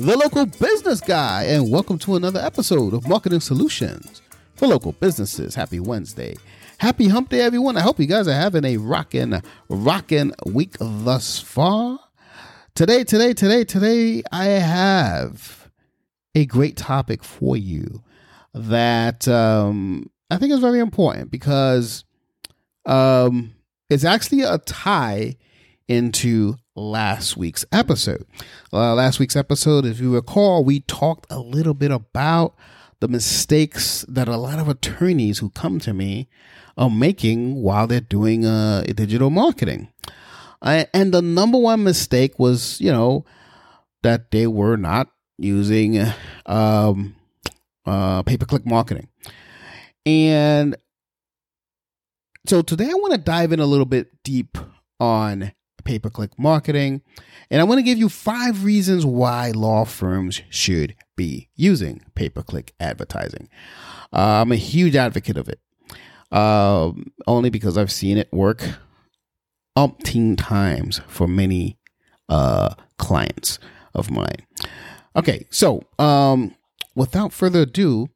the local business guy, and welcome to another episode of Marketing Solutions for Local Businesses. Happy Wednesday. Happy hump day, everyone. I hope you guys are having a rockin', rockin' week thus far. Today, today, today, today, I have a great topic for you that um, I think is very important because um, it's actually a tie into last week's episode. Uh, last week's episode, if you recall, we talked a little bit about the mistakes that a lot of attorneys who come to me are making while they're doing uh, digital marketing. Uh, and the number one mistake was, you know, that they were not using um, uh, pay per click marketing. And so today I want to dive in a little bit deep on pay per click marketing. And I want to give you five reasons why law firms should be using pay per click advertising. Uh, I'm a huge advocate of it, uh, only because I've seen it work umpteen times for many uh, clients of mine. Okay, so um, without further ado,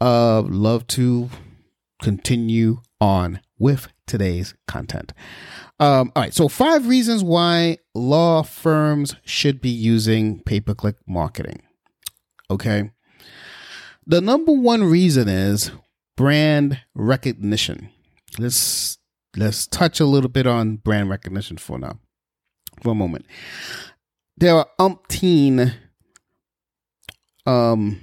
uh, love to continue on with today's content. Um, all right, so five reasons why law firms should be using pay per click marketing. Okay. The number one reason is brand recognition. Let's let's touch a little bit on brand recognition for now. For a moment. There are umpteen um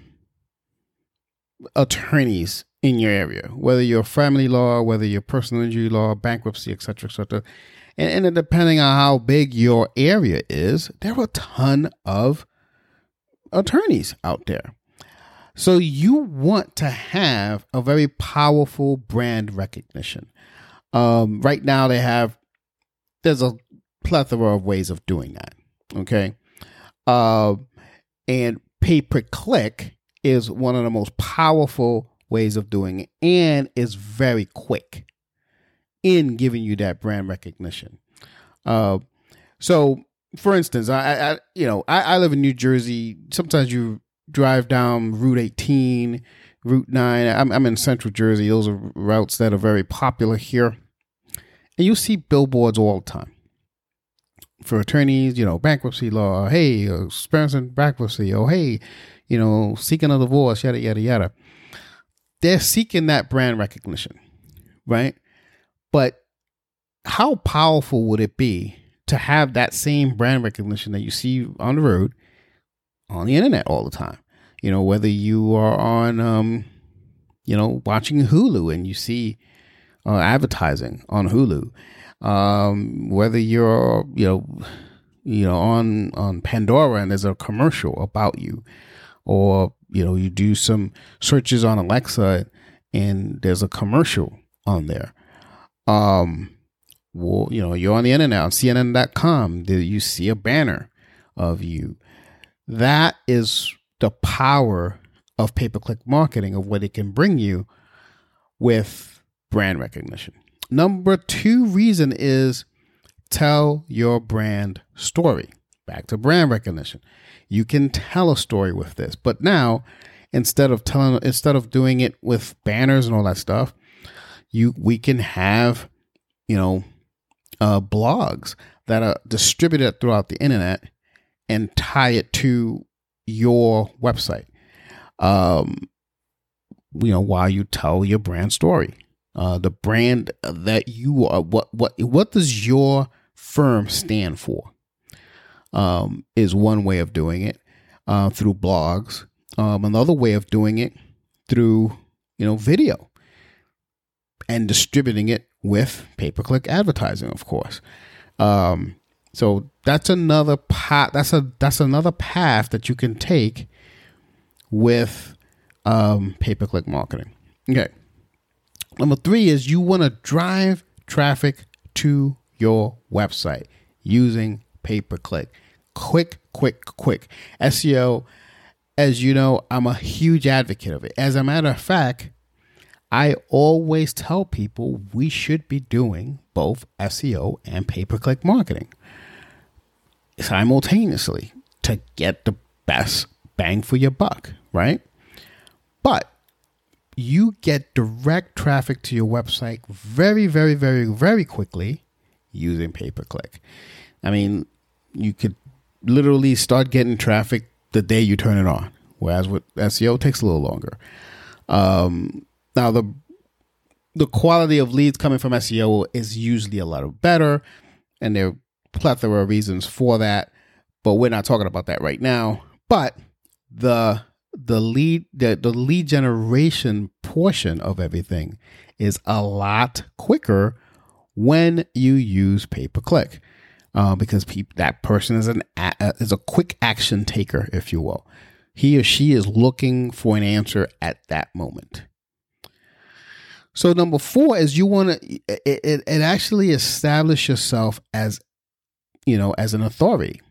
attorneys in your area, whether you're family law, whether you're personal injury law, bankruptcy, etc., etc. And, and depending on how big your area is, there are a ton of attorneys out there. So you want to have a very powerful brand recognition. Um, right now, they have there's a plethora of ways of doing that. Okay, uh, and pay per click is one of the most powerful ways of doing it and is very quick in giving you that brand recognition. Uh, so, for instance, I, I you know I, I, live in New Jersey. Sometimes you drive down Route 18, Route 9. I'm, I'm in Central Jersey. Those are routes that are very popular here, and you see billboards all the time for attorneys. You know, bankruptcy law. Hey, experiencing bankruptcy. Oh, hey, you know, seeking a divorce. Yada yada yada they're seeking that brand recognition, right? But how powerful would it be to have that same brand recognition that you see on the road on the internet all the time? You know, whether you are on, um, you know, watching Hulu and you see uh, advertising on Hulu, um, whether you're, you know, you know, on on Pandora and there's a commercial about you, or you know, you do some searches on Alexa and there's a commercial on there. Um, well, you know, you're on the internet on CNN.com, you see a banner of you. That is the power of pay per click marketing, of what it can bring you with brand recognition. Number two reason is tell your brand story. Back to brand recognition. You can tell a story with this, but now instead of telling, instead of doing it with banners and all that stuff, you we can have, you know, uh, blogs that are distributed throughout the internet and tie it to your website. Um, you know, while you tell your brand story, uh, the brand that you are, what what what does your firm stand for? Um, is one way of doing it uh, through blogs. Um, another way of doing it through you know video and distributing it with pay per click advertising, of course. Um, So that's another path. That's a that's another path that you can take with um, pay per click marketing. Okay. Number three is you want to drive traffic to your website using pay per click. Quick, quick, quick. SEO, as you know, I'm a huge advocate of it. As a matter of fact, I always tell people we should be doing both SEO and pay per click marketing simultaneously to get the best bang for your buck, right? But you get direct traffic to your website very, very, very, very quickly using pay per click. I mean, you could literally start getting traffic the day you turn it on, whereas with SEO takes a little longer. Um, now the the quality of leads coming from SEO is usually a lot better, and there are plethora of reasons for that. But we're not talking about that right now. But the the lead the, the lead generation portion of everything is a lot quicker when you use pay per click, uh, because pe- that person is an a- is a quick action taker, if you will. He or she is looking for an answer at that moment. So number four is you want to it, it, it actually establish yourself as you know as an authority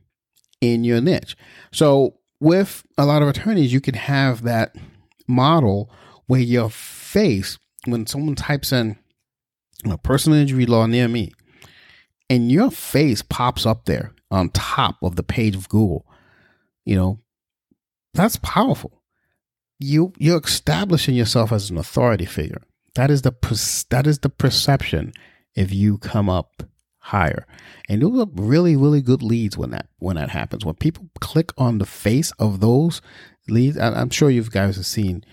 in your niche. So with a lot of attorneys, you can have that model where your face, when someone types in a personal injury law near me, and your face pops up there on top of the page of Google, you know, that's powerful. You you're establishing yourself as an authority figure. That is the that is the perception if you come up higher. And those are really, really good leads when that when that happens. When people click on the face of those leads, I'm sure you guys have seen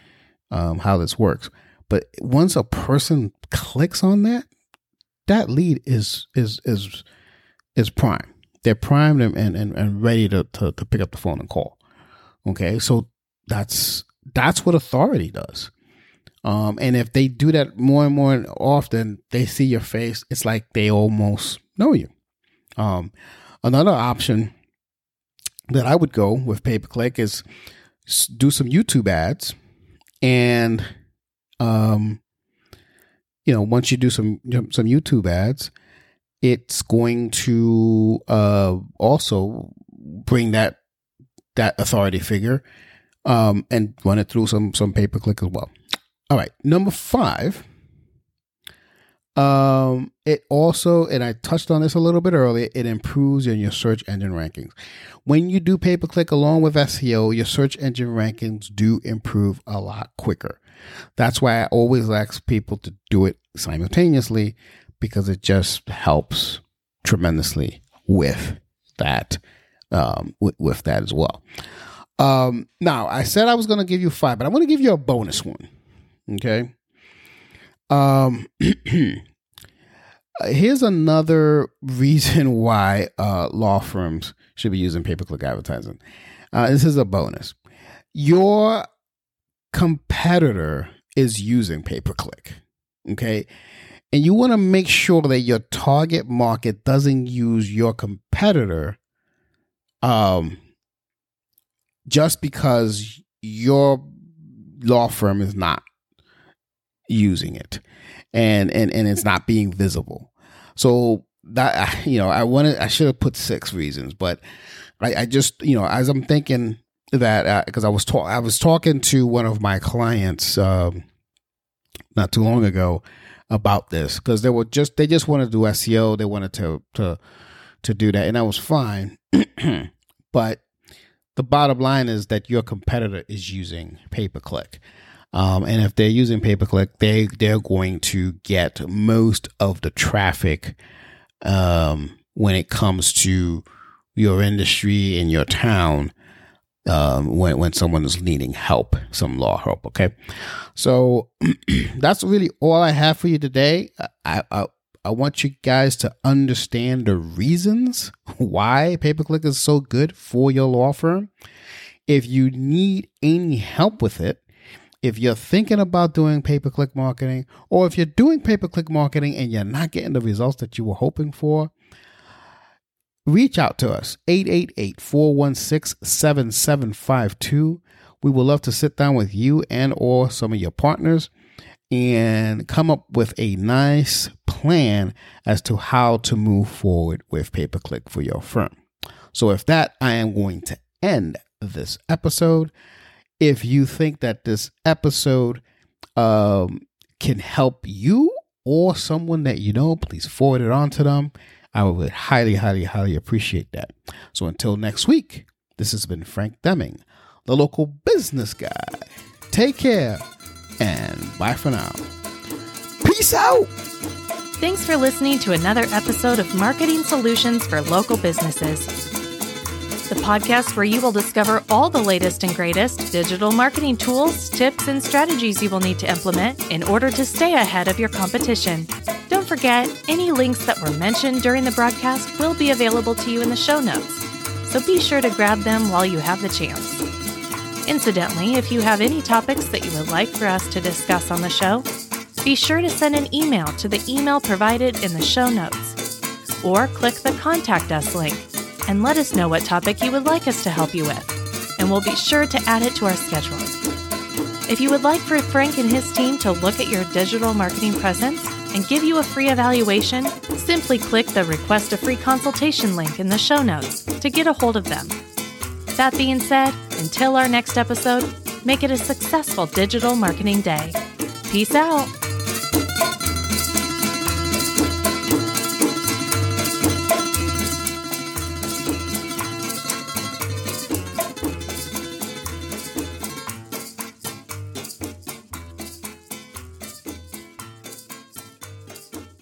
um, how this works. But once a person clicks on that, that lead is is is is prime. They're primed and, and, and ready to, to, to pick up the phone and call. Okay, so that's that's what authority does. Um, and if they do that more and more often, they see your face. It's like they almost know you. Um, another option that I would go with pay per click is do some YouTube ads, and um, you know, once you do some some YouTube ads, it's going to uh, also bring that that authority figure um, and run it through some some pay per click as well. All right, number five. Um, it also, and I touched on this a little bit earlier, it improves in your search engine rankings. When you do pay per click along with SEO, your search engine rankings do improve a lot quicker. That's why I always ask people to do it simultaneously because it just helps tremendously with that, um, with, with that as well. Um, now I said I was going to give you five, but I'm going to give you a bonus one. Okay. Um, here's another reason why uh, law firms should be using pay per click advertising. Uh, this is a bonus. Your competitor is using pay per click. Okay. And you want to make sure that your target market doesn't use your competitor um, just because your law firm is not using it and and and it's not being visible so that you know i wanted i should have put six reasons but i, I just you know as i'm thinking that because uh, i was talk i was talking to one of my clients um, not too long ago about this because they were just they just wanted to do seo they wanted to to to do that and that was fine. But the bottom line is that your competitor is using pay per click um, and if they're using pay per click, they they're going to get most of the traffic um, when it comes to your industry in your town. Um, when when someone is needing help, some law help. Okay, so that's really all I have for you today. I, I I want you guys to understand the reasons why pay per click is so good for your law firm. If you need any help with it, if you're thinking about doing pay per click marketing, or if you're doing pay per click marketing and you're not getting the results that you were hoping for, reach out to us 888-416-7752 we would love to sit down with you and or some of your partners and come up with a nice plan as to how to move forward with pay per click for your firm. So if that i am going to end this episode. If you think that this episode um, can help you or someone that you know please forward it on to them I would highly, highly, highly appreciate that. So until next week, this has been Frank Deming, the local business guy. Take care and bye for now. Peace out. Thanks for listening to another episode of Marketing Solutions for Local Businesses the podcast where you will discover all the latest and greatest digital marketing tools, tips, and strategies you will need to implement in order to stay ahead of your competition. Forget, any links that were mentioned during the broadcast will be available to you in the show notes, so be sure to grab them while you have the chance. Incidentally, if you have any topics that you would like for us to discuss on the show, be sure to send an email to the email provided in the show notes, or click the Contact Us link and let us know what topic you would like us to help you with, and we'll be sure to add it to our schedule. If you would like for Frank and his team to look at your digital marketing presence and give you a free evaluation, simply click the Request a Free Consultation link in the show notes to get a hold of them. That being said, until our next episode, make it a successful digital marketing day. Peace out.